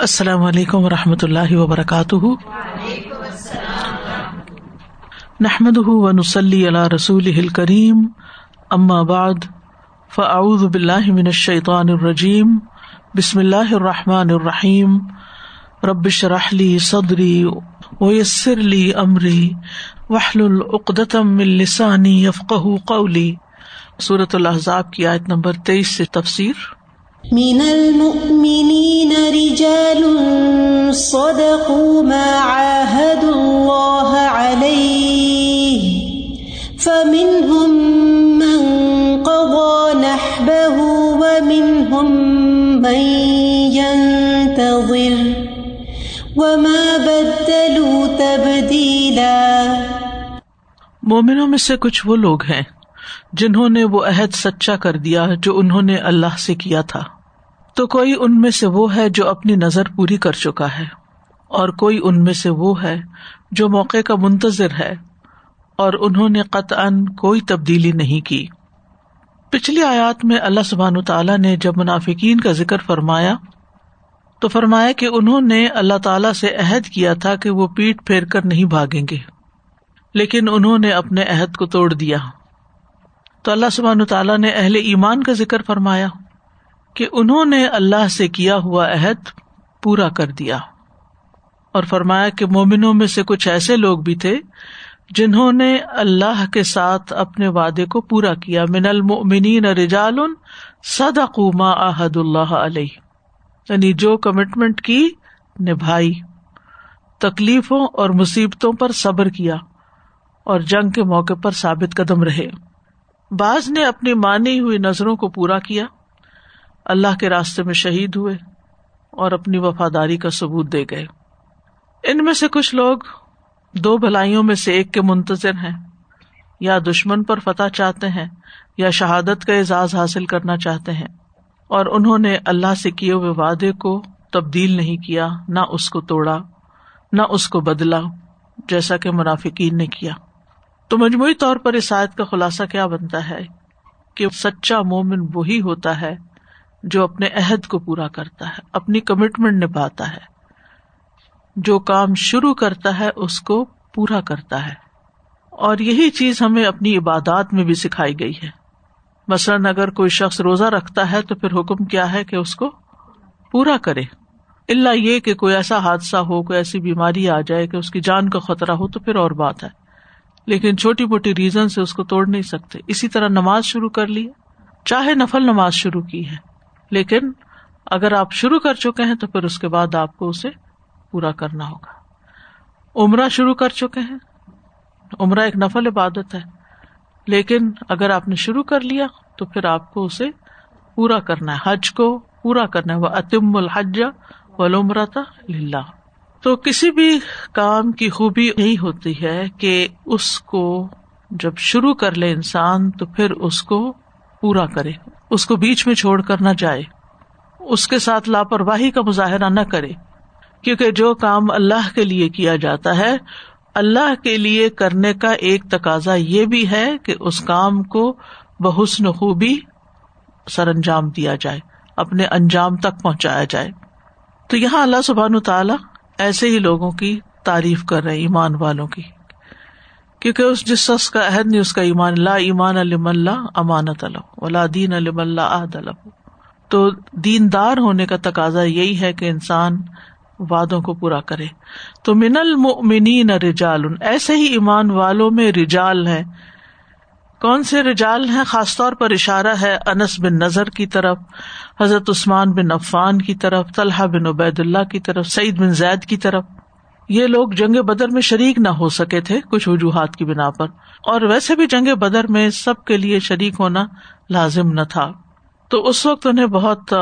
السلام علیکم و رحمۃ اللہ وبرکاتہ۔ نحمد ونسلی علی رسول کریم ام بعد، فاعوذ باللہ من الشیطان الرجیم، بسم اللہ الرحمٰن الرحیم۔ ربش رحلی صدری ویسر لی امری وحل العقدم السانی یفق قولی۔ صورت الحضاب کی آیت نمبر تیئیس سے تفسیر۔ من المؤمنین رجال صدقوا ما عاهدوا الله عليه فمنهم من قضى نحبه ومنهم من ينتظر وما بدلوا تبديلا مومنوں میں سے کچھ وہ لوگ ہیں جنہوں نے وہ عہد سچا کر دیا جو انہوں نے اللہ سے کیا تھا۔ تو کوئی ان میں سے وہ ہے جو اپنی نظر پوری کر چکا ہے، اور کوئی ان میں سے وہ ہے جو موقع کا منتظر ہے، اور انہوں نے قطع کوئی تبدیلی نہیں کی۔ پچھلی آیات میں اللہ سبحان تعالیٰ نے جب منافقین کا ذکر فرمایا، تو فرمایا کہ انہوں نے اللہ تعالی سے عہد کیا تھا کہ وہ پیٹ پھیر کر نہیں بھاگیں گے، لیکن انہوں نے اپنے عہد کو توڑ دیا۔ تو اللہ سبحان تعالیٰ نے اہل ایمان کا ذکر فرمایا۔ کہ انہوں نے اللہ سے کیا ہوا عہد پورا کر دیا اور فرمایا کہ مومنوں میں سے کچھ ایسے لوگ بھی تھے جنہوں نے اللہ کے ساتھ اپنے وعدے کو پورا کیا۔ من المؤمنین رجال صدقوا عہد اللہ علیہ۔ یعنی جو کمٹمنٹ کی نبھائی، تکلیفوں اور مصیبتوں پر صبر کیا اور جنگ کے موقع پر ثابت قدم رہے۔ بعض نے اپنی مانی ہوئی نظروں کو پورا کیا۔ اللہ کے راستے میں شہید ہوئے اور اپنی وفاداری کا ثبوت دے گئے۔ ان میں سے کچھ لوگ دو بھلائیوں میں سے ایک کے منتظر ہیں، یا دشمن پر فتح چاہتے ہیں، یا شہادت کا اعزاز حاصل کرنا چاہتے ہیں۔ اور انہوں نے اللہ سے کیے ہوئے وعدے کو تبدیل نہیں کیا، نہ اس کو توڑا، نہ اس کو بدلا، جیسا کہ منافقین نے کیا۔ تو مجموعی طور پر اس آیت کا خلاصہ کیا بنتا ہے؟ کہ سچا مومن وہی ہوتا ہے جو اپنے عہد کو پورا کرتا ہے، اپنی کمٹمنٹ نبھاتا ہے۔ جو کام شروع کرتا ہے، اس کو پورا کرتا ہے۔ اور یہی چیز ہمیں اپنی عبادات میں بھی سکھائی گئی ہے۔ مثلاً اگر کوئی شخص روزہ رکھتا ہے، تو پھر حکم کیا ہے کہ اس کو پورا کرے۔ اللہ یہ کہ کوئی ایسا حادثہ ہو، کوئی ایسی بیماری آ جائے کہ اس کی جان کا خطرہ ہو، تو پھر اور بات ہے۔ لیکن چھوٹی موٹی ریزن سے اس کو توڑ نہیں سکتے۔ اسی طرح نماز شروع کر لی۔ چاہے نفل نماز شروع کی ہے۔ لیکن اگر آپ شروع کر چکے ہیں تو پھر اس کے بعد آپ کو اسے پورا کرنا ہوگا۔ عمرہ شروع کر چکے ہیں۔ عمرہ ایک نفل عبادت ہے۔ لیکن اگر آپ نے شروع کر لیا تو پھر آپ کو اسے پورا کرنا ہے۔ حج کو پورا کرنا ہے۔ وہ اتم الحج ولمرتا للہ تو کسی بھی کام کی خوبی یہی ہوتی ہے کہ اس کو جب شروع کر لے انسان تو پھر اس کو پورا کرے۔ اس کو بیچ میں چھوڑ کر نہ جائے۔ اس کے ساتھ لاپرواہی کا مظاہرہ نہ کرے۔ کیونکہ جو کام اللہ کے لیے کیا جاتا ہے، اللہ کے لیے کرنے کا ایک تقاضا یہ بھی ہے کہ اس کام کو بحسن خوبی سر انجام دیا جائے، اپنے انجام تک پہنچایا جائے۔ تو یہاں اللہ سبحان تعالی ایسے ہی لوگوں کی تعریف کر رہے ایمان والوں کی۔ کیونکہ اس جس شخص کا عہد نہیں، اس کا ایمان اللہ ایمان علم اللہ امانت اللہ دین علم اللہ عہد اللہ تو دیندار ہونے کا تقاضا یہی ہے کہ انسان وادوں کو پورا کرے۔ تو من المؤمنین رجال، ایسے ہی ایمان والوں میں رجال ہیں۔ کون سے رجال ہیں؟ خاص طور پر اشارہ ہے انس بن نظر کی طرف، حضرت عثمان بن عفان کی طرف، طلحہ بن عبید اللہ کی طرف، سعید بن زید کی طرف۔ یہ لوگ جنگ بدر میں شریک نہ ہو سکے تھے کچھ وجوہات کی بنا پر۔ اور ویسے بھی جنگ بدر میں سب کے لیے شریک ہونا لازم نہ تھا۔ تو اس وقت انہیں بہت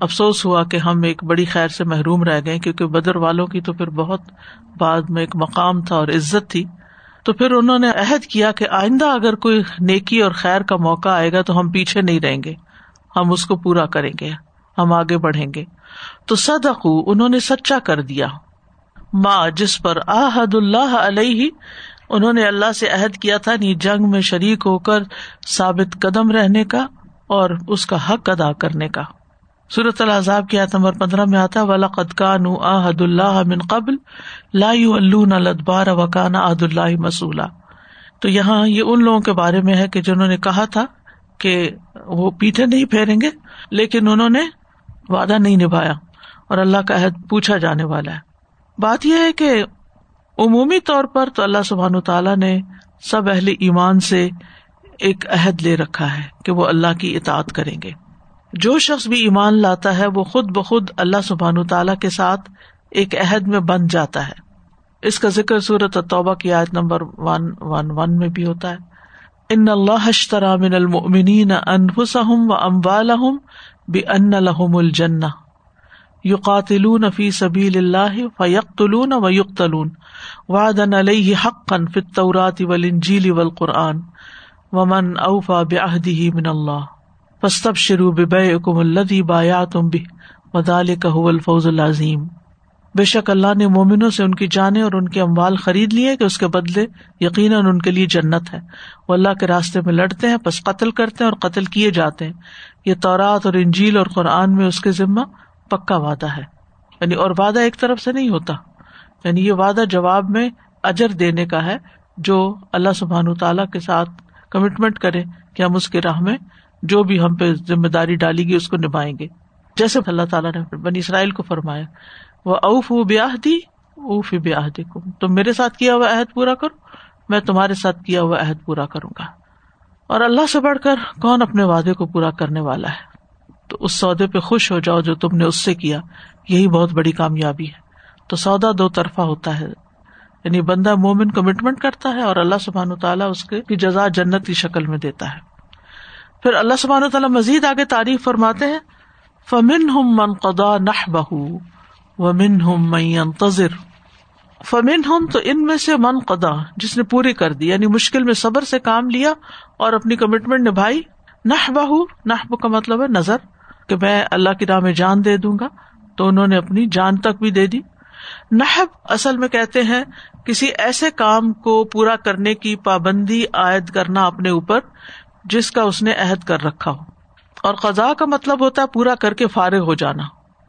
افسوس ہوا کہ ہم ایک بڑی خیر سے محروم رہ گئے، کیونکہ بدر والوں کی تو پھر بہت بعد میں ایک مقام تھا اور عزت تھی۔ تو پھر انہوں نے عہد کیا کہ آئندہ اگر کوئی نیکی اور خیر کا موقع آئے گا تو ہم پیچھے نہیں رہیں گے۔ ہم اس کو پورا کریں گے، ہم آگے بڑھیں گے۔ تو صدقو، انہوں نے سچا کر دیا۔ ماں جس پر آحد اللہ علیہ، انہوں نے اللہ سے عہد کیا تھا نی جنگ میں شریک ہو کر ثابت قدم رہنے کا اور اس کا حق ادا کرنے کا۔ صورت العذاب کی آیت نمبر پندرہ میں آتا ولا قدکان عہد اللہ من قبل لا الادبار وکان عہد اللہ مسولہ تو یہاں یہ ان لوگوں کے بارے میں ہے کہ جنہوں نے کہا تھا کہ وہ پیٹھے نہیں پھیریں گے، لیکن انہوں نے وعدہ نہیں نبھایا اور اللہ کا عہد پوچھا جانے والا ہے۔ بات یہ ہے کہ عمومی طور پر تو اللہ سبحان تعالیٰ نے سب اہل ایمان سے ایک عہد لے رکھا ہے کہ وہ اللہ کی اطاعت کریں گے۔ جو شخص بھی ایمان لاتا ہے وہ خود بخود اللہ سبحان تعالیٰ کے ساتھ ایک عہد میں بن جاتا ہے۔ اس کا ذکر صورت توبہ کی آیت نمبر ون ون ون میں بھی ہوتا ہے۔ ان اللہ من المؤمنین انفسهم و اموالهم بان لهم الجنہ۔ یقاتلون فی سبیل اللہ فیقتلون و یقتلون. وعدا علیہ حقا فی التوراۃ والانجیل والقرآن. ومن اوفا بعہدہ من اللہ. پستب شروع بے کم الدی بایا تم بھی ودال الفوز العظیم. بے شک اللہ نے مومنوں سے ان کی جانے اور ان کے اموال خرید لیے کہ اس کے بدلے یقیناً ان کے لیے جنت ہے. وہ اللہ کے راستے میں لڑتے ہیں بس قتل کرتے ہیں اور قتل کیے جاتے ہیں. یہ تورات اور انجیل اور قرآن میں اس کے ذمہ پکا وعدہ ہے۔ یعنی اور وعدہ ایک طرف سے نہیں ہوتا۔ یعنی یہ وعدہ جواب میں اجر دینے کا ہے جو اللہ سبحان تعالیٰ کے ساتھ کمٹمنٹ کرے کہ ہم اس کے راہ میں جو بھی ہم پہ ذمہ داری ڈالی گئی اس کو نبھائیں گے۔ جیسے اللہ تعالیٰ نے بنی اسرائیل کو فرمایا وہ اوف و بیاہ دی اوف بیاہ دی تم میرے ساتھ کیا ہوا عہد پورا کرو، میں تمہارے ساتھ کیا ہوا عہد پورا کروں گا۔ اور اللہ سے بڑھ کر کون اپنے وعدے کو پورا کرنے والا ہے؟ تو اس سودے پہ خوش ہو جاؤ جو تم نے اس سے کیا۔ یہی بہت بڑی کامیابی ہے۔ تو سودا دو طرفہ ہوتا ہے۔ یعنی بندہ مومن کمٹمنٹ کرتا ہے اور اللہ سبحان تعالیٰ اس کے جزا جنت کی شکل میں دیتا ہے۔ پھر اللہ سبحان تعالیٰ مزید آگے تعریف فرماتے ہیں۔ فمن ہم من قدا نہ بہ و من ہم منتظر فمن ہم تو ان میں سے من قدا جس نے پوری کر دی یعنی مشکل میں صبر سے کام لیا اور اپنی کمٹمنٹ نبھائی۔ نہ بہ نہ کا مطلب ہے نظر۔ کہ میں اللہ کی راہ میں جان دے دوں گا، تو انہوں نے اپنی جان تک بھی دے دی۔ نحب اصل میں کہتے ہیں، کسی ایسے کام کو پورا کرنے کی پابندی عائد کرنا اپنے اوپر، جس کا اس نے عہد کر رکھا ہو۔ اور قزا کا مطلب ہوتا ہے پورا کر کے فارغ ہو جانا۔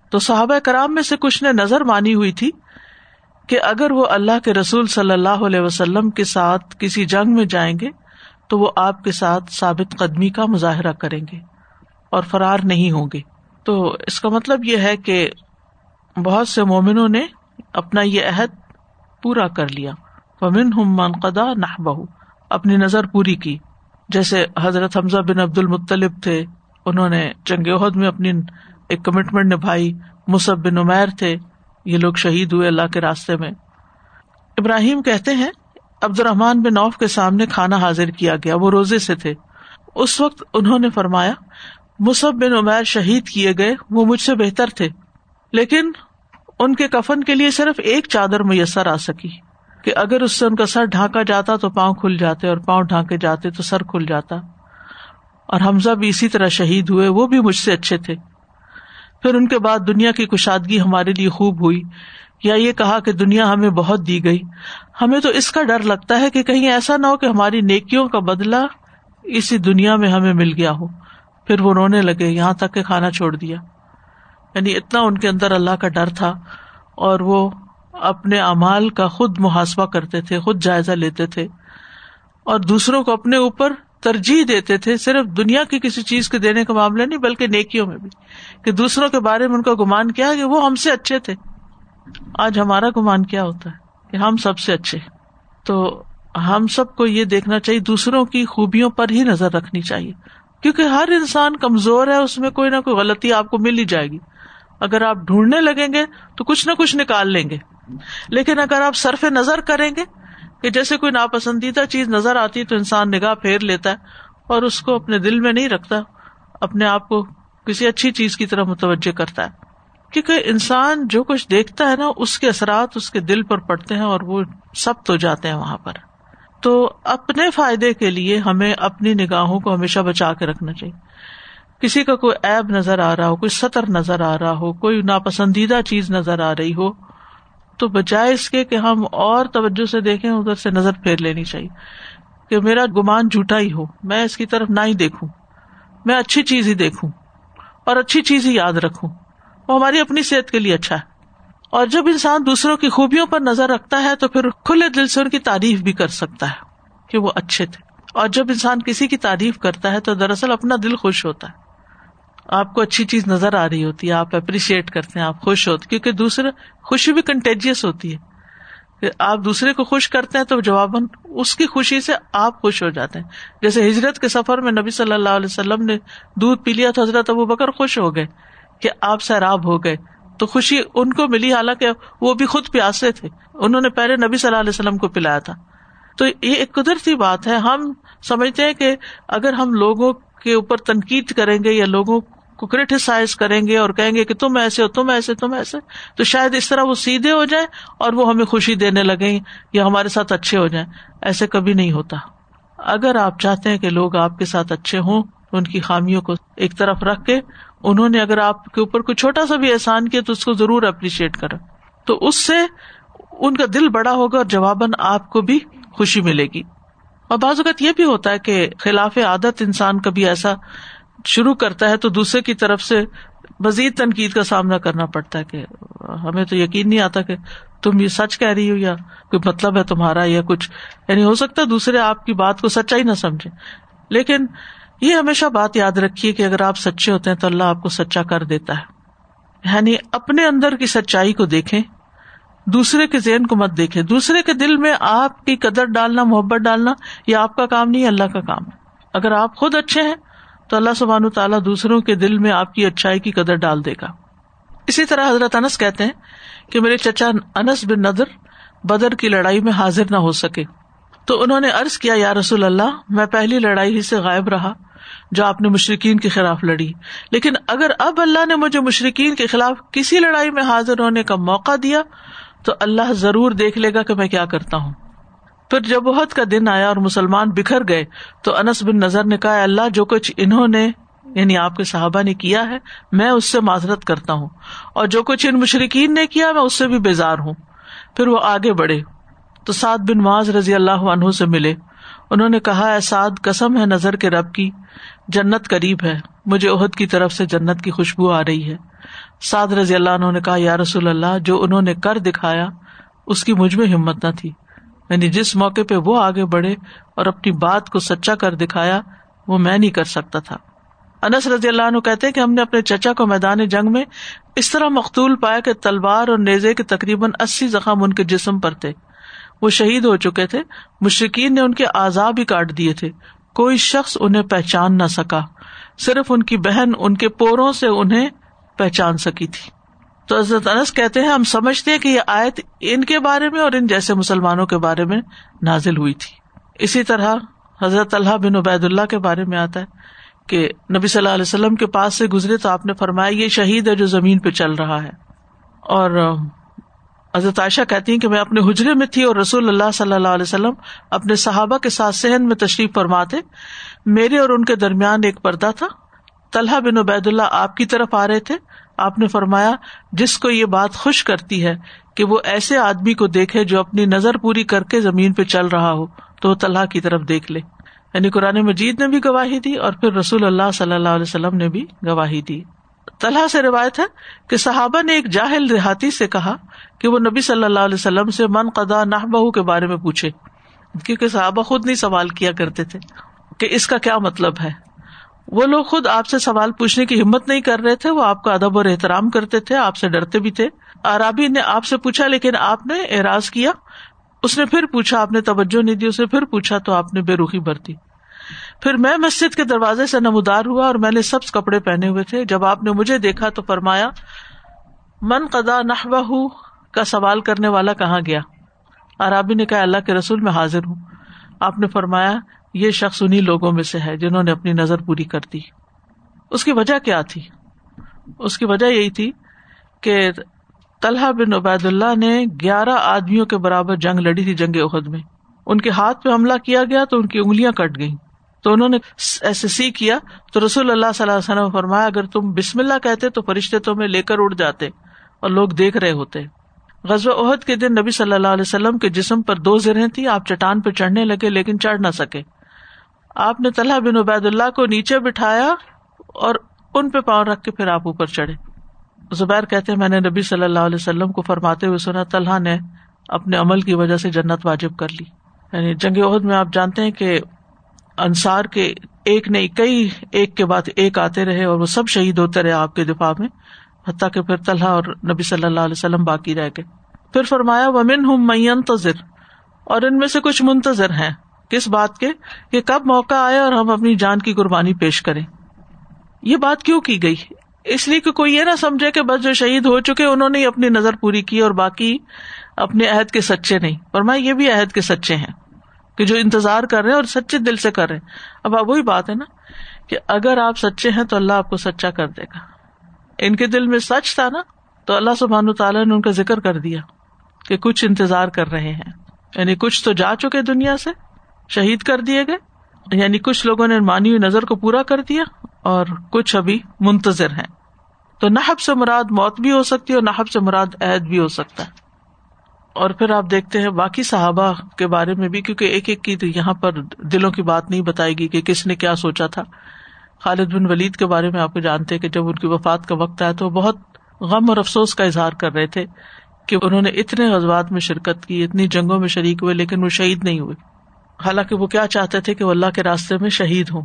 تو صحابہ کرام میں سے کچھ نے نظر مانی ہوئی تھی کہ اگر وہ اللہ کے رسول صلی اللہ علیہ وسلم کے ساتھ کسی جنگ میں جائیں گے، تو وہ آپ کے ساتھ ثابت قدمی کا مظاہرہ کریں گے۔ اور فرار نہیں ہوں گے۔ تو اس کا مطلب یہ ہے کہ بہت سے مومنوں نے اپنا یہ عہد پورا کر لیا۔ ومن ہم منقدا نہ بہو اپنی نظر پوری کی۔ جیسے حضرت حمزہ بن عبد المطلب تھے، انہوں نے جنگ عہد میں اپنی ایک کمٹمنٹ نبھائی۔ مصب بن عمیر تھے، یہ لوگ شہید ہوئے اللہ کے راستے میں۔ ابراہیم کہتے ہیں عبد الرحمان بن اوف کے سامنے کھانا حاضر کیا گیا، وہ روزے سے تھے۔ اس وقت انہوں نے فرمایا مصب بن عمیر شہید کیے گئے، وہ مجھ سے بہتر تھے، لیکن ان کے کفن کے لیے صرف ایک چادر میسر آ سکی کہ اگر اس سے ان کا سر ڈھانکا جاتا تو پاؤں کھل جاتے اور پاؤں ڈھانکے جاتے تو سر کھل جاتا۔ اور حمزہ بھی اسی طرح شہید ہوئے، وہ بھی مجھ سے اچھے تھے۔ پھر ان کے بعد دنیا کی کشادگی ہمارے لیے خوب ہوئی۔ یا یہ کہا کہ دنیا ہمیں بہت دی گئی۔ ہمیں تو اس کا ڈر لگتا ہے کہ کہیں ایسا نہ ہو کہ ہماری نیکیوں کا بدلا اسی دنیا میں ہمیں مل گیا ہو۔ پھر وہ رونے لگے، یہاں تک کہ کھانا چھوڑ دیا۔ یعنی اتنا ان کے اندر اللہ کا ڈر تھا اور وہ اپنے امال کا خود محاسبہ کرتے تھے، خود جائزہ لیتے تھے اور دوسروں کو اپنے اوپر ترجیح دیتے تھے، صرف دنیا کی کسی چیز کے دینے کا معاملہ نہیں، بلکہ نیکیوں میں بھی۔ کہ دوسروں کے بارے میں ان کا گمان کیا کہ وہ ہم سے اچھے تھے۔ آج ہمارا گمان کیا ہوتا ہے کہ ہم سب سے اچھے تو ہم سب کو یہ دیکھنا چاہیے، دوسروں کی خوبیوں پر ہی نظر رکھنی چاہیے۔ کیونکہ ہر انسان کمزور ہے، اس میں کوئی نہ کوئی غلطی آپ کو مل ہی جائے گی۔ اگر آپ ڈھونڈنے لگیں گے تو کچھ نہ کچھ نکال لیں گے۔ لیکن اگر آپ صرف نظر کریں گے کہ جیسے کوئی ناپسندیدہ چیز نظر آتی تو انسان نگاہ پھیر لیتا ہے اور اس کو اپنے دل میں نہیں رکھتا، اپنے آپ کو کسی اچھی چیز کی طرح متوجہ کرتا ہے۔ کیونکہ انسان جو کچھ دیکھتا ہے نا، اس کے اثرات اس کے دل پر پڑتے ہیں اور وہ سب تو جاتے ہیں وہاں پر۔ تو اپنے فائدے کے لیے ہمیں اپنی نگاہوں کو ہمیشہ بچا کے رکھنا چاہیے۔ کسی کا کوئی ایب نظر آ رہا ہو، کوئی سطر نظر آ رہا ہو، کوئی ناپسندیدہ چیز نظر آ رہی ہو، تو بجائے اس کے کہ ہم اور توجہ سے دیکھیں، ادھر سے نظر پھیر لینی چاہیے کہ میرا گمان جھوٹا ہی ہو، میں اس کی طرف نہ ہی دیکھوں، میں اچھی چیز ہی دیکھوں اور اچھی چیز ہی یاد رکھوں۔ وہ ہماری اپنی صحت کے لیے اچھا ہے۔ اور جب انسان دوسروں کی خوبیوں پر نظر رکھتا ہے تو پھر کھلے دل سے ان کی تعریف بھی کر سکتا ہے کہ وہ اچھے تھے۔ اور جب انسان کسی کی تعریف کرتا ہے تو دراصل اپنا دل خوش ہوتا ہے۔ آپ کو اچھی چیز نظر آ رہی ہوتی ہے، آپ اپریشیٹ کرتے ہیں، آپ خوش ہوتے کیونکہ دوسرے خوشی بھی کنٹیجیس ہوتی ہے۔ آپ دوسرے کو خوش کرتے ہیں تو جواباً اس کی خوشی سے آپ خوش ہو جاتے ہیں۔ جیسے ہجرت کے سفر میں نبی صلی اللہ علیہ وسلم نے دودھ پی لیا تو حضرت ابو بکر خوش ہو گئے کہ آپ سیراب ہو گئے۔ تو خوشی ان کو ملی، حالانکہ وہ بھی خود پیاسے تھے۔ انہوں نے پہلے نبی صلی اللہ علیہ وسلم کو پلایا تھا۔ تو یہ ایک قدرتی بات ہے۔ ہم سمجھتے ہیں کہ اگر ہم لوگوں کے اوپر تنقید کریں گے یا لوگوں کو کریٹیسائز کریں گے اور کہیں گے کہ تم ایسے ہو، تم ایسے تم ایسے، تو شاید اس طرح وہ سیدھے ہو جائیں اور وہ ہمیں خوشی دینے لگے یا ہمارے ساتھ اچھے ہو جائیں۔ ایسے کبھی نہیں ہوتا۔ اگر آپ چاہتے ہیں کہ لوگ آپ کے ساتھ اچھے ہوں، ان کی خامیوں کو ایک طرف رکھ کے انہوں نے اگر آپ کے اوپر کوئی چھوٹا سا بھی احسان کیا تو اس کو ضرور اپریشیٹ کرے تو اس سے ان کا دل بڑا ہوگا اور جواباً آپ کو بھی خوشی ملے گی۔ اور بعض اوقات یہ بھی ہوتا ہے کہ خلاف عادت انسان کبھی ایسا شروع کرتا ہے تو دوسرے کی طرف سے مزید تنقید کا سامنا کرنا پڑتا ہے کہ ہمیں تو یقین نہیں آتا کہ تم یہ سچ کہہ رہی ہو یا کوئی مطلب ہے تمہارا یا کچھ۔ یعنی ہو سکتا ہے دوسرے آپ کی بات کو سچائی نہ سمجھے لیکن یہ ہمیشہ بات یاد رکھیے کہ اگر آپ سچے ہوتے ہیں تو اللہ آپ کو سچا کر دیتا ہے۔ یعنی اپنے اندر کی سچائی کو دیکھیں، دوسرے کے ذہن کو مت دیکھیں۔ دوسرے کے دل میں آپ کی قدر ڈالنا، محبت ڈالنا، یہ آپ کا کام نہیں اللہ کا کام ہے۔ اگر آپ خود اچھے ہیں تو اللہ سبحان تعالیٰ دوسروں کے دل میں آپ کی اچھائی کی قدر ڈال دے گا۔ اسی طرح حضرت انس کہتے ہیں کہ میرے چچا انس بن ندر بدر کی لڑائی میں حاضر نہ ہو سکے۔ تو انہوں نے ارض کیا، یا رسول اللہ، میں پہلی لڑائی ہی سے غائب رہا۔ جو آپ نے مشرقین کے خلاف لڑی۔ لیکن اگر اب اللہ نے مجھے مشرقین کے خلاف کسی لڑائی میں حاضر ہونے کا موقع دیا، تو اللہ ضرور دیکھ لے گا کہ میں کیا کرتا ہوں۔ پھر جب بہت کا دن آیا اور مسلمان بکھر گئے، تو انس بن نظر نے کہا اللہ، جو کچھ انہوں نے یعنی آپ کے صحابہ نے کیا ہے، میں اس سے معذرت کرتا ہوں۔ اور جو کچھ ان مشرقین نے کیا، میں اس سے بھی بیزار ہوں۔ پھر وہ آگے بڑھے۔ تو سعد بن معاذ رضی اللہ عنہ سے ملے۔ انہوں نے کہا سعد، قسم ہے نظر کے رب کی، جنت قریب ہے، مجھے عہد کی طرف سے جنت کی خوشبو آ رہی ہے۔ سعد رضی اللہ عنہ نے کہا، یا رسول اللہ، جو انہوں نے کر دکھایا، اس کی مجھ میں ہمت نہ تھی۔ یعنی جس موقع پہ وہ آگے بڑھے اور اپنی بات کو سچا کر دکھایا، وہ میں نہیں کر سکتا تھا۔ انس رضی اللہ عنہ کہتے کہ ہم نے اپنے چچا کو میدان جنگ میں اس طرح مختول پایا کہ تلوار اور نیزے کے تقریباً اسی زخم ان کے جسم پر تھے۔ وہ شہید ہو چکے تھے۔ مشرقین نے ان کے آزاد بھی کاٹ دیے تھے۔ کوئی شخص انہیں پہچان نہ سکا۔ صرف ان کی بہن ان کے پوروں سے انہیں پہچان سکی تھی۔ تو حضرت انس کہتے ہیں، ہم سمجھتے کہ یہ آیت ان کے بارے میں اور ان جیسے مسلمانوں کے بارے میں نازل ہوئی تھی۔ اسی طرح حضرت اللہ بن عبید اللہ کے بارے میں آتا ہے کہ نبی صلی اللہ علیہ وسلم کے پاس سے گزرے تو آپ نے فرمایا، یہ شہید ہے جو زمین پہ چل رہا ہے۔ اور حضرت عائشہ کہتی ہیں کہ میں اپنے حجرے میں تھی اور رسول اللہ صلی اللہ علیہ وسلم اپنے صحابہ کے ساتھ صحن میں تشریف فرماتے۔ میرے اور ان کے درمیان ایک پردہ تھا۔ طلحہ بن عبید اللہ آپ کی طرف آ رہے تھے۔ آپ نے فرمایا، جس کو یہ بات خوش کرتی ہے کہ وہ ایسے آدمی کو دیکھے جو اپنی نظر پوری کر کے زمین پہ چل رہا ہو، تو وہ طلحہ کی طرف دیکھ لے۔ یعنی قرآن مجید نے بھی گواہی دی اور پھر رسول اللہ صلی اللہ علیہ وسلم نے بھی گواہی دی۔ طلحہ سے روایت ہے کہ صحابہ نے ایک جاہل دیہاتی سے کہا کہ وہ نبی صلی اللہ علیہ وسلم سے من قدا نہ بہو کے بارے میں پوچھے، کیونکہ صحابہ خود نہیں سوال کیا کرتے تھے۔ کہ اس کا کیا مطلب ہے؟ وہ لوگ خود آپ سے سوال پوچھنے کی ہمت نہیں کر رہے تھے، وہ آپ کا ادب اور احترام کرتے تھے، آپ سے ڈرتے بھی تھے۔ عرابی نے آپ سے پوچھا، لیکن آپ نے اعراض کیا۔ اس نے پھر پوچھا، آپ نے توجہ نہیں دی اسے پھر پوچھا تو آپ نے بے روخی برتی۔ پھر میں مسجد کے دروازے سے نمودار ہوا اور میں نے سب کپڑے پہنے ہوئے تھے۔ جب آپ نے مجھے دیکھا تو فرمایا، من قدا نہ کا سوال کرنے والا کہاں گیا؟ عرابی نے کہا، اللہ کے رسول میں حاضر ہوں۔ آپ نے فرمایا، یہ شخص انہیں لوگوں میں سے ہے جنہوں نے اپنی نظر پوری کر دی۔ اس کی وجہ کیا تھی؟ اس کی وجہ یہی تھی کہ طلحہ بن عبید اللہ نے گیارہ آدمیوں کے برابر جنگ لڑی تھی جنگ عہد میں۔ ان کے ہاتھ پہ حملہ کیا گیا تو ان کی انگلیاں کٹ گئی تو انہوں نے ایسے سی کیا تو رسول اللہ صلی اللہ علیہ وسلم فرمایا، اگر تم بسم اللہ کہتے تو فرشتے تمہیں لے کر اڑ جاتے اور لوگ دیکھ رہے ہوتے۔ غزب عہد کے دن نبی صلی اللہ علیہ وسلم کے جسم پر دو زریں تھی آپ چٹان پہ چڑھنے لگے لیکن چڑھ نہ سکے۔ آپ نے طلحہ بن عبید اللہ کو نیچے بٹھایا اور ان پہ پاؤں رکھ کے پھر آپ اوپر چڑھے۔ زبیر کہتے، میں نے نبی صلی اللہ علیہ وسلم کو فرماتے ہوئے سنا، طلحہ نے اپنے عمل کی وجہ سے جنت واجب کر لی۔ یعنی جنگ عہد میں آپ جانتے ہیں کہ انصار کے ایک نہیں، کئی ایک کے بعد ایک آتے رہے اور وہ سب شہید ہوتے رہے آپ کے دفاع میں، حتیٰ کہ پھر طلحہ اور نبی صلی اللہ علیہ وسلم باقی رہ گئے۔ پھر فرمایا ومن ہوں منتظر اور ان میں سے کچھ منتظر ہیں۔ کس بات کے؟ کہ کب موقع آئے اور ہم اپنی جان کی قربانی پیش کریں۔ یہ بات کیوں کی گئی؟ اس لیے کہ کوئی یہ نہ سمجھے کہ بس جو شہید ہو چکے، انہوں نے اپنی نظر پوری کی اور باقی اپنے عہد کے سچے نہیں۔ اور میں یہ بھی عہد کے سچے ہیں۔ کہ جو انتظار کر رہے اور سچے دل سے کر رہے اب اب وہی بات ہے نا کہ اگر آپ سچے ہیں تو اللہ آپ کو سچا کر دے گا۔ ان کے دل میں سچ تھا نا تو اللہ سبحان تعالیٰ نے ان کا ذکر کر دیا کہ کچھ انتظار کر رہے ہیں۔ یعنی کچھ تو جا چکے دنیا سے، شہید کر دیے گئے۔ یعنی کچھ لوگوں نے مانی ہوئی نظر کو پورا کر دیا اور کچھ ابھی منتظر ہیں۔ تو نحب سے مراد موت بھی ہو سکتی ہے اور نحب سے مراد عہد بھی ہو سکتا ہے۔ اور پھر آپ دیکھتے ہیں باقی صحابہ کے بارے میں بھی، کیونکہ ایک ایک کی یہاں پر دلوں کی بات نہیں بتائے گی کہ کس نے کیا سوچا تھا۔ خالد بن ولید کے بارے میں آپ کو جانتے کہ جب ان کی وفات کا وقت آیا تو بہت غم اور افسوس کا اظہار کر رہے تھے کہ انہوں نے اتنے غزبات میں شرکت کی، اتنی جنگوں میں شریک ہوئے، لیکن وہ شہید نہیں ہوئے۔ حالانکہ وہ کیا چاہتے تھے کہ وہ اللہ کے راستے میں شہید ہوں۔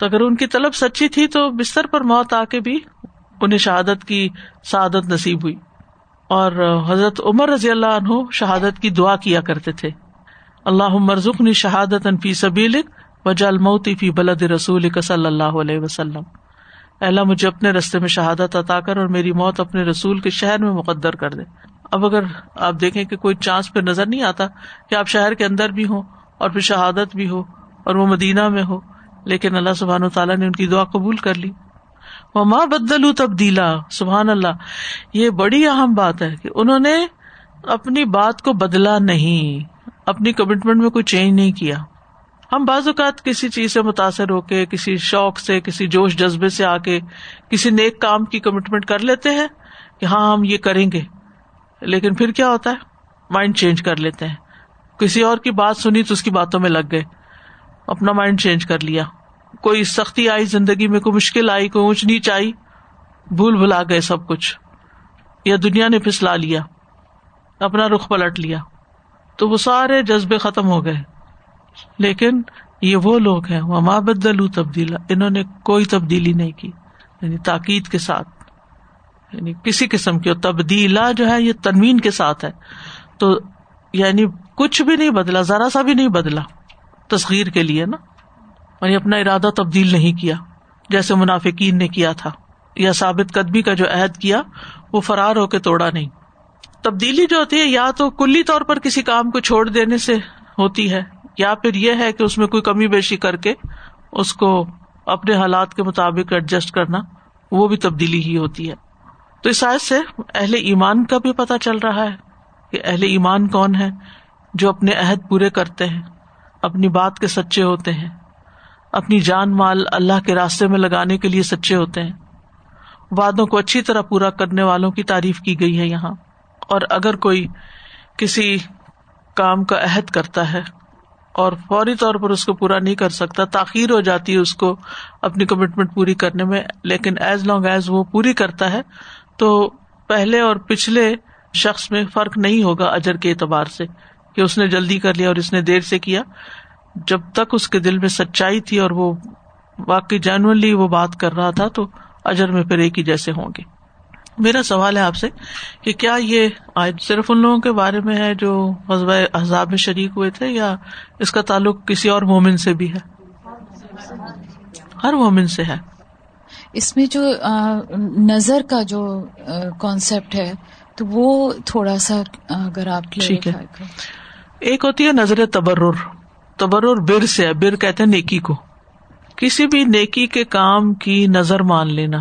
تو اگر ان کی طلب سچی تھی تو بستر پر موت آ کے بھی انہیں شہادت کی سعادت نصیب ہوئی۔ اور حضرت عمر رضی اللہ عنہ شہادت کی دعا کیا کرتے تھے۔ اللہ مرزق شہادت انفی سبیل وجہ الموتی فی بلد رسول صلی اللہ علیہ وسلم۔ اللہ، مجھے اپنے رستے میں شہادت عطا کر اور میری موت اپنے رسول کے شہر میں مقدر کر دے۔ اب اگر آپ دیکھیں کہ کوئی چانس پہ نظر نہیں آتا کہ آپ شہر کے اندر بھی ہوں اور پھر شہادت بھی ہو اور وہ مدینہ میں ہو، لیکن اللہ سبحان و تعالیٰ نے ان کی دعا قبول کر لی۔ وہ ماں بدلو تبدیلا سبحان اللہ۔ یہ بڑی اہم بات ہے کہ انہوں نے اپنی بات کو بدلا نہیں، اپنی کمٹمنٹ میں کوئی چینج نہیں کیا۔ ہم بعض اوقات کسی چیز سے متاثر ہو کے، کسی شوق سے، کسی جوش جذبے سے آ کے کسی نیک کام کی کمٹمنٹ کر لیتے ہیں کہ ہاں ہم یہ کریں گے۔ لیکن پھر کیا ہوتا ہے؟ مائنڈ چینج کر لیتے ہیں۔ کسی اور کی بات سنی تو اس کی باتوں میں لگ گئے۔ اپنا مائنڈ چینج کر لیا۔ کوئی سختی آئی زندگی میں، کوئی مشکل آئی، کوئی اونچ نیچ آئی، بھول بھلا گئے سب کچھ۔ یا دنیا نے پھسلا لیا، اپنا رخ پلٹ لیا۔ تو وہ سارے جذبے ختم ہو گئے۔ لیکن یہ وہ لوگ ہیں، وہ ماں بدلو تبدیلا، انہوں نے کوئی تبدیلی نہیں کی۔ یعنی تاکید کے ساتھ یعنی کسی قسم کی۔ تبدیلا جو ہے، یہ تنوین کے ساتھ ہے۔ تو یعنی کچھ بھی نہیں بدلا، ذرا سا بھی نہیں بدلا۔ تصغیر کے لیے نا۔ اور اپنا ارادہ تبدیل نہیں کیا، جیسے منافقین نے کیا تھا، یا ثابت قدمی کا جو عہد کیا، وہ فرار ہو کے توڑا نہیں۔ تبدیلی جو ہوتی ہے، یا تو کلی طور پر کسی کام کو چھوڑ دینے سے ہوتی ہے، یا پھر یہ ہے کہ اس میں کوئی کمی بیشی کر کے اس کو اپنے حالات کے مطابق ایڈجسٹ کرنا، وہ بھی تبدیلی ہی ہوتی ہے۔ تو اس سائز سے اہل ایمان کا بھی پتا چل رہا ہے کہ اہل ایمان کون ہے جو اپنے عہد پورے کرتے ہیں، اپنی بات کے سچے ہوتے ہیں۔ اپنی جان مال اللہ کے راستے میں لگانے کے لیے سچے ہوتے ہیں۔ وادوں کو اچھی طرح پورا کرنے والوں کی تعریف کی گئی ہے یہاں۔ اور اگر کوئی کسی کام کا عہد کرتا ہے اور فوری طور پر اس کو پورا نہیں کر سکتا، تاخیر ہو جاتی ہے اس کو اپنی کمٹمنٹ پوری کرنے میں، لیکن ایز لانگ ایز وہ پوری کرتا ہے، تو پہلے اور پچھلے شخص میں فرق نہیں ہوگا اجر کے اعتبار سے کہ اس نے جلدی کر لیا اور اس نے دیر سے کیا۔ جب تک اس کے دل میں سچائی تھی اور وہ واقعی جینونلی وہ بات کر رہا تھا تو اجر میں پھر ایک ہی جیسے ہوں گے۔ میرا سوال ہے آپ سے کہ کیا یہ آج صرف ان لوگوں کے بارے میں ہے جو حزاب میں شریک ہوئے تھے یا اس کا تعلق کسی اور مومن سے بھی ہے؟ ہر مومن سے ہے۔ اس میں جو نظر کا جو کانسیپٹ ہے تو وہ تھوڑا سا اگر آپ ٹھیک ہے۔ ایک ہوتی ہے نظر تبرر۔ تبرر بر سے ہے، بر کہتے ہیں نیکی کو۔ کسی بھی نیکی کے کام کی نظر مان لینا۔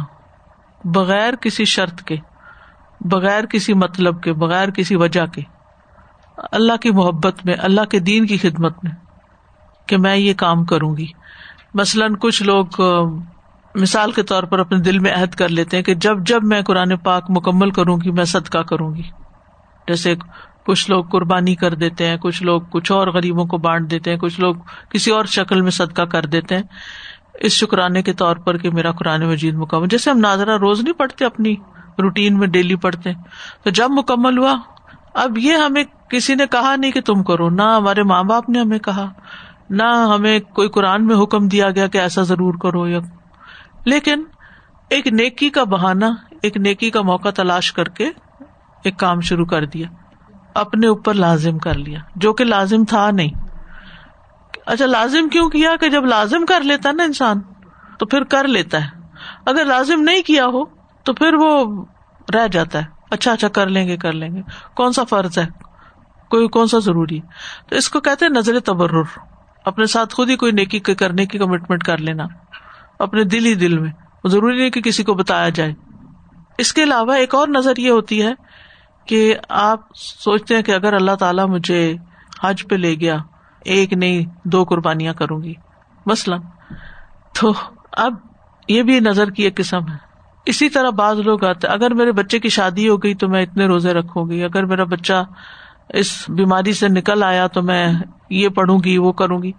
بغیر کسی شرط کے، بغیر کسی مطلب کے، بغیر کسی وجہ کے۔ اللہ کی محبت میں، اللہ کے دین کی خدمت میں کہ میں یہ کام کروں گی۔ مثلاً کچھ لوگ مثال کے طور پر اپنے دل میں عہد کر لیتے ہیں کہ جب جب میں قرآن پاک مکمل کروں گی، میں صدقہ کروں گی۔ جیسے کچھ لوگ قربانی کر دیتے ہیں، کچھ لوگ کچھ اور غریبوں کو بانٹ دیتے ہیں، کچھ لوگ کسی اور شکل میں صدقہ کر دیتے ہیں۔ اس شکرانے کے طور پر کہ میرا قرآن مجید مکمل، جیسے ہم ناظرہ روز نہیں پڑھتے، اپنی روٹین میں ڈیلی پڑھتے تو جب مکمل ہوا، اب یہ ہمیں کسی نے کہا نہیں کہ تم کرو، نہ ہمارے ماں باپ نے ہمیں کہا، نہ ہمیں کوئی قرآن میں حکم دیا گیا کہ ایسا ضرور کرو یا۔ لیکن ایک نیکی کا بہانا ایک نیکی کا موقع تلاش کر کے ایک کام شروع کر دیا۔ اپنے اوپر لازم کر لیا، جو کہ لازم تھا نہیں۔ اچھا لازم کیوں کیا کہ جب لازم کر لیتا نا انسان، تو پھر کر لیتا ہے۔ اگر لازم نہیں کیا ہو، تو پھر وہ رہ جاتا ہے۔ اچھا اچھا کر لیں گے، کر لیں گے۔ کون سا فرض ہے؟ کوئی، کون سا ضروری تو اس کو کہتے ہیں نظر تبرر۔ اپنے ساتھ خود ہی کوئی نیکی کرنے کی کمٹمنٹ کر لینا۔ اپنے دل ہی دل میں۔ ضروری نہیں کہ کسی کو بتایا جائے۔ اس کے علاوہ ایک اور نظر یہ ہوتی ہے کہ آپ سوچتے ہیں کہ اگر اللہ تعالیٰ مجھے حج پہ لے گیا، ایک نہیں، دو قربانیاں کروں گی۔ مثلاً۔ تو اب یہ بھی نظر کی ایک قسم ہے۔ اسی طرح بعض لوگ آتے اگر میرے بچے کی شادی ہو گئی تو میں اتنے روزے رکھوں گی، اگر میرا بچہ اس بیماری سے نکل آیا تو میں یہ پڑھوں گی، وہ کروں گی۔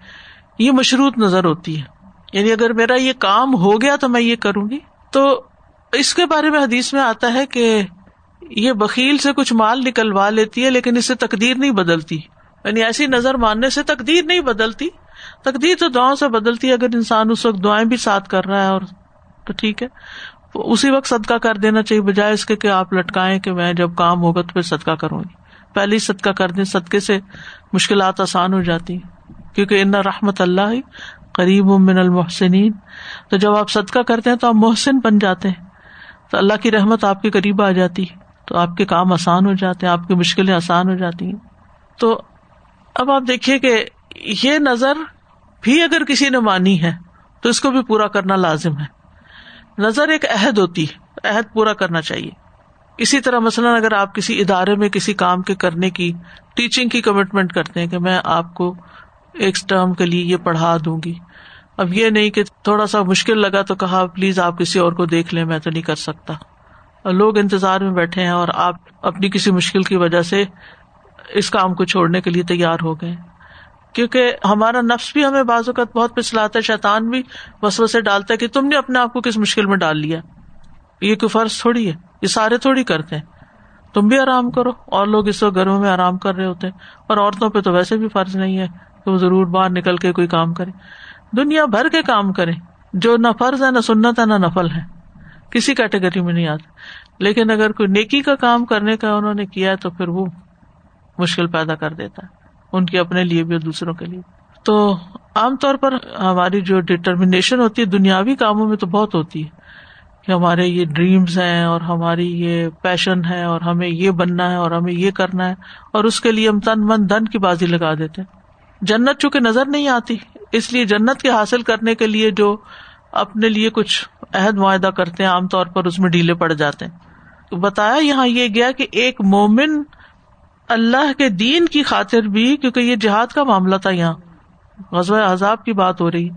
یہ مشروط نظر ہوتی ہے۔ یعنی اگر میرا یہ کام ہو گیا تو میں یہ کروں گی۔ تو اس کے بارے میں حدیث میں آتا ہے کہ یہ بکیل سے کچھ مال نکلوا لیتی ہے، لیکن اس سے تقدیر نہیں بدلتی۔ یعنی ایسی نظر ماننے سے تقدیر نہیں بدلتی۔ تقدیر تو دعاؤں سے بدلتی ہے، اگر انسان اس وقت دعائیں بھی ساتھ کر رہا ہے اور تو ٹھیک ہے۔ اسی وقت صدقہ کر دینا چاہیے، بجائے اس کے کہ آپ لٹکائیں کہ میں جب کام ہوگا تو پھر صدقہ کروں گی۔ پہلے ہی صدقہ کر دیں، صدقے سے مشکلات آسان ہو جاتی ہیں۔ کیونکہ ان رحمت اللہ قریب من المحسنین۔ تو جب آپ صدقہ کرتے ہیں تو آپ محسن بن جاتے ہیں۔ تو اللہ کی رحمت آپ کے قریب آ جاتی تو آپ کے کام آسان ہو جاتے ہیں، آپ کی مشکلیں آسان ہو جاتی ہیں۔ تو اب آپ دیکھیے کہ یہ نظر بھی اگر کسی نے مانی ہے، تو اس کو بھی پورا کرنا لازم ہے۔ نظر ایک عہد ہوتی ہے، عہد پورا کرنا چاہیے۔ اسی طرح مثلاً اگر آپ کسی ادارے میں کسی کام کے کرنے کی ٹیچنگ کی کمٹمنٹ کرتے ہیں کہ میں آپ کو ایک ٹرم کے لیے یہ پڑھا دوں گی۔ اب یہ نہیں کہ تھوڑا سا مشکل لگا تو کہا پلیز آپ کسی اور کو دیکھ لیں، میں تو نہیں کر سکتا۔ اور لوگ انتظار میں بیٹھے ہیں اور آپ اپنی کسی مشکل کی وجہ سے اس کام کو چھوڑنے کے لیے تیار ہو گئے کیونکہ ہمارا نفس بھی ہمیں بعض اوقات بہت پچھلاتا ہے، شیطان بھی بس سے ڈالتا ہے کہ تم نے اپنے آپ کو کس مشکل میں ڈال لیا۔ یہ کوئی فرض تھوڑی ہے، یہ سارے تھوڑی کرتے ہیں۔ تم بھی آرام کرو، اور لوگ اس وقت گھروں میں آرام کر رہے ہوتے ہیں۔ اور عورتوں پہ تو ویسے بھی فرض نہیں ہے کہ وہ ضرور باہر نکل کے کوئی کام کرے۔ دنیا بھر کے کام کرے، جو نہ فرض ہے، نہ سنت ہے، نہ نفل ہے۔ کسی کیٹیگری میں نہیں آتا۔ لیکن اگر کوئی نیکی کا کام کرنے کا انہوں نے کیا تو پھر وہ مشکل پیدا کر دیتا ہے ان کے اپنے لیے بھی اور دوسروں کے لیے۔ تو عام طور پر ہماری جو ڈٹرمنیشن ہوتی ہے، دنیاوی کاموں میں تو بہت ہوتی ہے کہ ہمارے یہ ڈریمز ہیں اور ہماری یہ پیشن ہے اور ہمیں یہ بننا ہے اور ہمیں یہ کرنا ہے اور اس کے لیے ہم تن من دن کی بازی لگا دیتے جنت چونکہ نظر نہیں آتی، اس لیے جنت کے حاصل کرنے کے لیے جو اپنے لیے کچھ عہد معاہدہ کرتے ہیں، عام طور پر اس میں ڈھیلے پڑ جاتے ہیں۔ بتایا یہاں یہ گیا کہ ایک مومن اللہ کے دین کی خاطر بھی، کیونکہ یہ جہاد کا معاملہ تھا یہاں غزب عذاب کی بات ہو رہی،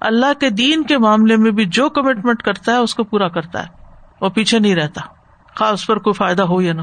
اللہ کے دین کے معاملے میں بھی جو کمٹمنٹ کرتا ہے، اس کو پورا کرتا ہے، وہ پیچھے نہیں رہتا۔ خاص پر کوئی فائدہ ہو یا نہ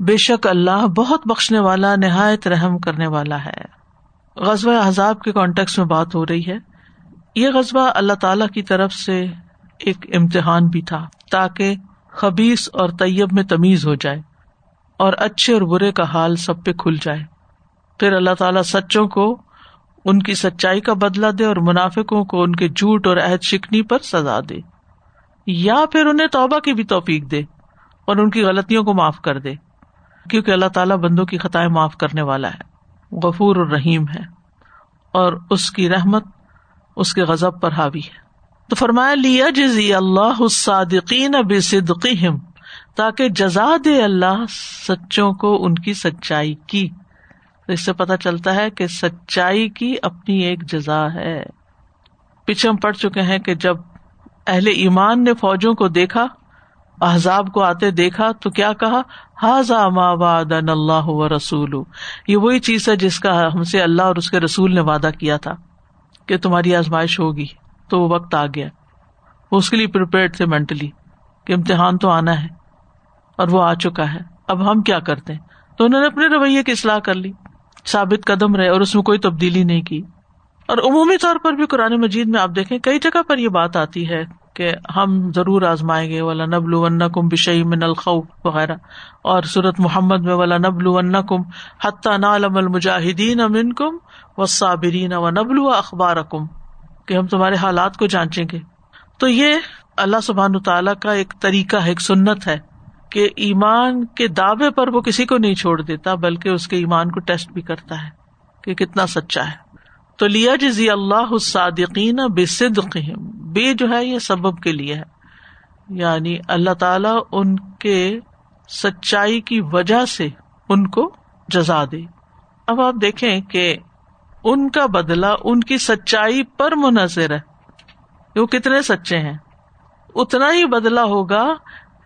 بے شک اللہ بہت بخشنے والا، نہایت رحم کرنے والا ہے۔ غزوہ عذاب کے کانٹیکس میں بات ہو رہی ہے۔ یہ غزبہ اللہ تعالی کی طرف سے ایک امتحان بھی تھا، تاکہ خبیص اور طیب میں تمیز ہو جائے اور اچھے اور برے کا حال سب پہ کھل جائے۔ پھر اللہ تعالیٰ سچوں کو ان کی سچائی کا بدلا دے اور منافقوں کو ان کے جھوٹ اور عہد شکنی پر سزا دے۔ یا پھر انہیں توبہ کی بھی توفیق دے اور ان کی غلطیوں کو معاف کر دے۔ کیونکہ اللہ تعالیٰ بندوں کی خطائیں معاف کرنے والا ہے۔ غفور اور رحیم ہے اور اس کی رحمت، اس کے غزب پر حاوی ہے۔ تو فرمایا لیا جزی اللہ صادقین اب صدقیم تاکہ جزا دے اللہ سچوں کو ان کی سچائی کی۔ اس سے پتا چلتا ہے کہ سچائی کی اپنی ایک جزا ہے۔ پیچھے ہم پڑھ چکے ہیں کہ جب اہل ایمان نے فوجوں کو دیکھا احزاب کو آتے دیکھا تو کیا کہا؟ حاضا ما وعد اللہ و رسول یہ وہی چیز ہے جس کا ہم سے اللہ اور اس کے رسول نے وعدہ کیا تھا کہ تمہاری آزمائش ہوگی، تو وہ وقت آ گیا۔ وہ اس کے لیے پریپیئرڈ تھے مینٹلی کہ امتحان تو آنا ہے اور وہ آ چکا ہے۔ اب ہم کیا کرتے ہیں؟ تو انہوں نے اپنے رویے کی اصلاح کر لی۔ ثابت قدم رہے اور اس میں کوئی تبدیلی نہیں کی۔ اور عمومی طور پر بھی قرآن مجید میں آپ دیکھیں، کئی جگہ پر یہ بات آتی ہے کہ ہم ضرور آزمائیں گے ولا نبل کم بشئی من الخو وغیرہ۔ اور سورت محمد میں ولا نبل کم حتیٰ نالم المجاہدین امن کم و صابرین و نبل و اخبار کم کہ ہم تمہارے حالات کو جانچیں گے۔ تو یہ اللہ سبحان تعالیٰ کا ایک طریقہ ہے ایک سنت ہے کہ ایمان کے دعوے پر وہ کسی کو نہیں چھوڑ دیتا، بلکہ اس کے ایمان کو ٹیسٹ بھی کرتا ہے کہ کتنا سچا ہے۔ تو لیا جزی اللہ صادقین بے صدق بے جو ہے یہ سبب کے لیے ہے۔ یعنی اللہ تعالی ان کے سچائی کی وجہ سے ان کو جزا دے۔ اب آپ دیکھیں کہ ان کا بدلا ان کی سچائی پر منحصر ہے۔ وہ کتنے سچے ہیں۔ اتنا ہی بدلا ہوگا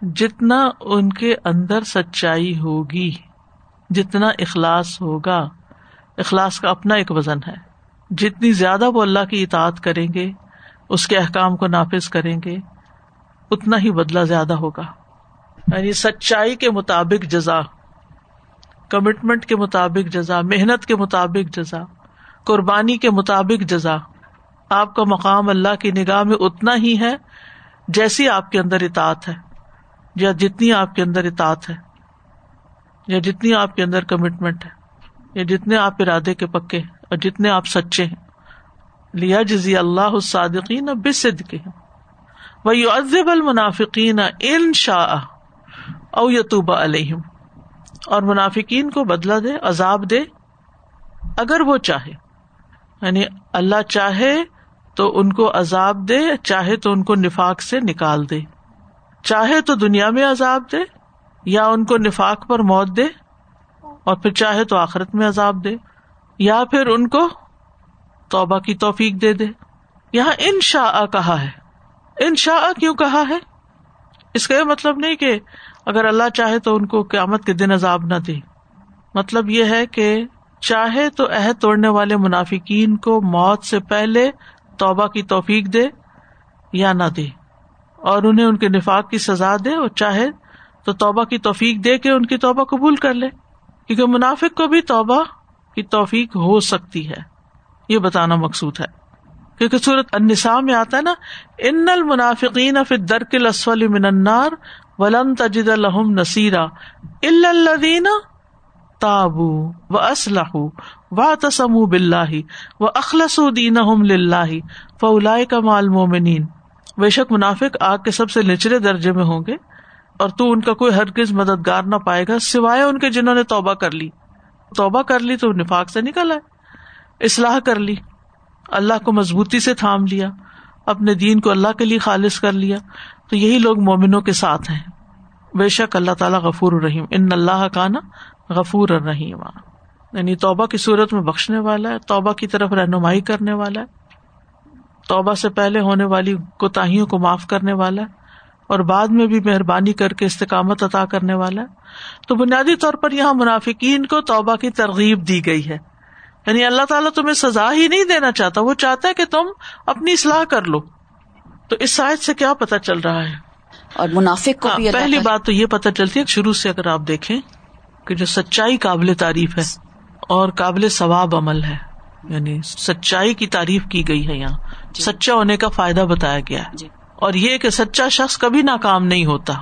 جتنا ان کے اندر سچائی ہوگی، جتنا اخلاص ہوگا۔ اخلاص کا اپنا ایک وزن ہے۔ جتنی زیادہ وہ اللہ کی اطاعت کریں گے، اس کے احکام کو نافذ کریں گے، اتنا ہی بدلا زیادہ ہوگا۔ یعنی سچائی کے مطابق جزا کمٹمنٹ کے مطابق جزا، محنت کے مطابق جزا، قربانی کے مطابق جزا۔ آپ کا مقام اللہ کی نگاہ میں اتنا ہی ہے جیسی آپ کے اندر اطاعت ہے، یا جتنی آپ کے اندر اطاعت ہے، یا جتنی آپ کے اندر کمٹمنٹ ہے، یا جتنے آپ ارادے کے پکے اور جتنے آپ سچے ہیں۔ لیا جزی اللہ صادقین بصد کے وہ المنافقین ان شاء او یتوب علیہم اور منافقین کو بدلا دے، عذاب دے، اگر وہ چاہے۔ یعنی اللہ چاہے تو ان کو عذاب دے، چاہے تو ان کو نفاق سے نکال دے۔ چاہے تو دنیا میں عذاب دے یا ان کو نفاق پر موت دے، اور پھر چاہے تو آخرت میں عذاب دے۔ یا پھر ان کو توبہ کی توفیق دے دے۔ یہاں ان شاء کہا ہے۔ ان شاء کیوں کہا ہے؟ اس کا یہ مطلب نہیں کہ اگر اللہ چاہے تو ان کو قیامت کے دن عذاب نہ دے۔ مطلب یہ ہے کہ چاہے تو عہد توڑنے والے منافقین کو موت سے پہلے توبہ کی توفیق دے یا نہ دے۔ اور انہیں ان کے نفاق کی سزا دے اور چاہے تو توبہ کی توفیق دے کے ان کی توبہ قبول کر لے۔ کیونکہ منافق کو بھی توبہ کی توفیق ہو سکتی ہے۔ یہ بتانا مقصود ہے۔ کیونکہ سورت انسا میں آتا ہے نا، ان المنافقین درک الاسفل من النار ولن تجد لهم نصیرا الا الذین تابوا واصلحوا واعتصموا بالله واخلصوا دینهم لله فاولئک مع المؤمنین۔ بے شک منافق آگ کے سب سے نچلے درجے میں ہوں گے اور تو ان کا کوئی ہرگز مددگار نہ پائے گا سوائے ان کے جنہوں نے توبہ کر لی۔ توبہ کر لی تو نفاق سے نکل آئے، اصلاح کر لی، اللہ کو مضبوطی سے تھام لیا، اپنے دین کو اللہ کے لیے خالص کر لیا۔ تو یہی لوگ مومنوں کے ساتھ ہیں۔ بے شک اللہ تعالیٰ غفور الرحیم۔ ان اللہ کا نا غفور الرحیم۔ یعنی توبہ کی صورت میں بخشنے والا ہے، توبہ کی طرف رہنمائی کرنے والا ہے، توبہ سے پہلے ہونے والی کوتاہیوں کو معاف کرنے والا ہے۔ اور بعد میں بھی مہربانی کر کے استقامت عطا کرنے والا ہے تو بنیادی طور پر یہاں منافقین کو توبہ کی ترغیب دی گئی ہے۔ یعنی اللہ تعالیٰ تمہیں سزا ہی نہیں دینا چاہتا وہ چاہتا ہے کہ تم اپنی اصلاح کر لو۔ تو اس سائز سے کیا پتا چل رہا ہے؟ اور منافق کو بھی پہلی بات تو یہ پتا چلتی ہے شروع سے اگر آپ دیکھیں کہ جو سچائی قابل تعریف ہے اور قابل ثواب عمل ہے یعنی سچائی کی تعریف کی گئی ہے یہاں۔ جی۔ سچا ہونے کا فائدہ بتایا گیا ہے۔ جی۔ اور یہ کہ سچا شخص کبھی ناکام نہیں ہوتا۔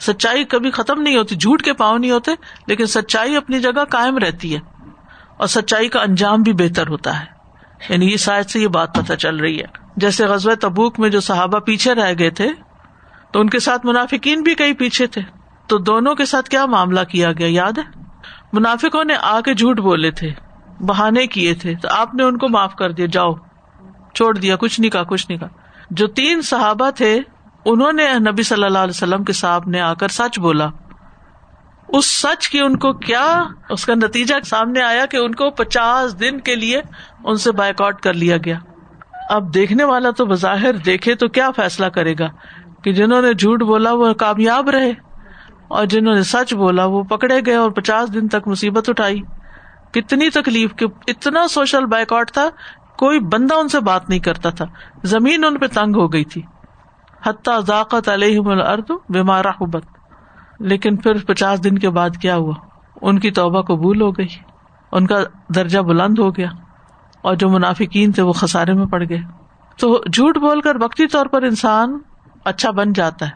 سچائی کبھی ختم نہیں ہوتی، جھوٹ کے پاؤں نہیں ہوتے، لیکن سچائی اپنی جگہ کائم رہتی ہے۔ اور سچائی کا انجام بھی بہتر ہوتا ہے۔ یعنی یہ شاید سے یہ بات پتہ چل رہی ہے۔ جیسے غزب تبوک میں جو صحابہ پیچھے رہ گئے تھے، تو ان کے ساتھ منافقین بھی کئی پیچھے تھے۔ تو دونوں کے ساتھ کیا معاملہ کیا گیا؟ یاد ہے؟ منافقوں نے آ کے جھوٹ بولے تھے، بہانے کیے تھے۔ تو آپ نے ان کو معاف کر دیا، جاؤ، چھوڑ دیا، کچھ نہیں کہا، کچھ نہیں کہا۔ جو تین صحابہ تھے، انہوں نے نبی صلی اللہ علیہ وسلم کے صاحب نے آ کر سچ بولا۔ اس سچ کی ان کو کیا، اس کا نتیجہ سامنے آیا کہ ان کو پچاس دن کے لیے ان سے بائک آؤٹ کر لیا گیا۔ اب دیکھنے والا تو بظاہر دیکھے تو کیا فیصلہ کرے گا کہ جنہوں نے جھوٹ بولا وہ کامیاب رہے اور جنہوں نے سچ بولا وہ پکڑے گئے اور پچاس دن تک مصیبت اٹھائی۔ کتنی تکلیف کہ اتنا سوشل بائیکاٹ تھا کوئی بندہ ان سے بات نہیں کرتا تھا۔ زمین ان پہ تنگ ہو گئی تھی۔ حتیٰ ذاقت علیہ الارض بیمار لیکن پھر پچاس دن کے بعد کیا ہوا؟ ان کی توبہ قبول ہو گئی۔ ان کا درجہ بلند ہو گیا۔ اور جو منافقین تھے وہ خسارے میں پڑ گئے۔ تو جھوٹ بول کر وقتی طور پر انسان اچھا بن جاتا ہے۔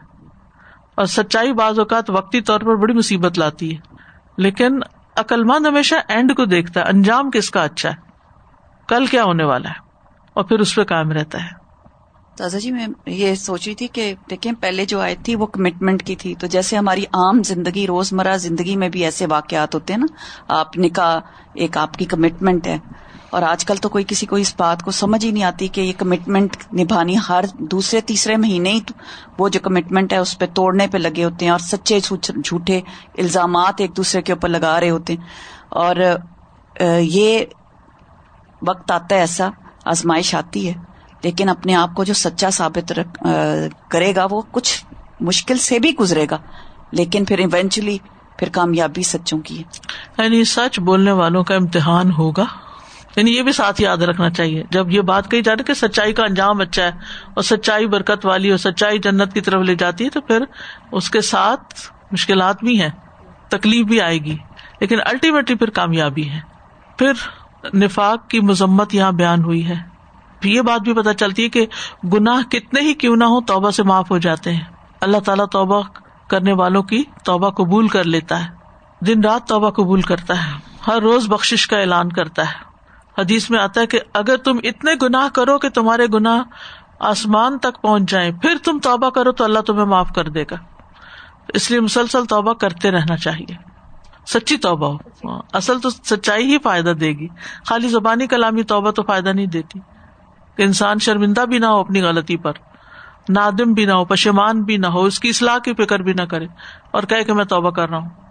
اور سچائی بعض اوقات وقتی طور پر بڑی مصیبت لاتی ہے۔ لیکن عقلمند ہمیشہ اینڈ کو دیکھتا ہے، انجام کس کا اچھا ہے؟ کل کیا ہونے والا ہے؟ اور پھر اس پہ کام رہتا ہے۔ تازہ جی میں یہ سوچ رہی تھی کہ دیکھیں، پہلے جو آئی تھی، وہ کمٹمنٹ کی تھی۔ تو جیسے ہماری عام زندگی روز مرہ زندگی میں بھی ایسے واقعات ہوتے ہیں نا، آپ نے کہا ایک آپ کی کمٹمنٹ ہے۔ اور آج کل تو کوئی کسی کو اس بات کو سمجھ ہی نہیں آتی کہ یہ کمٹمنٹ نبھانی ہر دوسرے، تیسرے مہینے ہی وہ جو کمٹمنٹ ہے، اس پہ توڑنے پہ لگے ہوتے ہیں اور سچے جھوٹے الزامات ایک دوسرے کے اوپر لگا رہے ہوتے ہیں۔ اور یہ وقت آتا ہے ایسا، آزمائش آتی ہے، لیکن اپنے آپ کو جو سچا ثابت کرے گا وہ کچھ مشکل سے بھی گزرے گا، لیکن پھر ایونچولی پھر کامیابی سچوں کی ہے۔ یعنی سچ بولنے والوں کا امتحان ہوگا۔ یعنی یہ بھی ساتھ یاد رکھنا چاہیے۔ جب یہ بات کہی جا رہی کہ سچائی کا انجام اچھا ہے اور سچائی برکت والی اور سچائی جنت کی طرف لے جاتی ہے، تو پھر اس کے ساتھ مشکلات بھی ہیں، تکلیف بھی آئے گی، لیکن الٹیمیٹلی پھر کامیابی ہے۔ پھر نفاق کی مذمت یہاں بیان ہوئی ہے۔ یہ بات بھی پتہ چلتی ہے کہ گناہ کتنے ہی کیوں نہ ہو توبہ سے معاف ہو جاتے ہیں۔ اللہ تعالیٰ توبہ کرنے والوں کی توبہ قبول کر لیتا ہے۔ دن رات توبہ قبول کرتا ہے۔ ہر روز بخش کا اعلان کرتا ہے۔ حدیث میں آتا ہے کہ اگر تم اتنے گناہ کرو کہ تمہارے گناہ آسمان تک پہنچ جائیں، پھر تم توبہ کرو تو اللہ تمہیں معاف کر دے گا۔ اس لیے مسلسل توبہ کرتے رہنا چاہیے۔ سچی توبہ ہو۔ اصل تو سچائی ہی فائدہ دے گی۔ خالی زبانی کلامی توبہ تو فائدہ نہیں دیتی۔ کہ انسان شرمندہ بھی نہ ہو اپنی غلطی پر، نادم بھی نہ ہو پشمان بھی نہ ہو، اس کی اصلاح کی فکر بھی نہ کرے۔ اور کہ میں توبہ کر رہا ہوں۔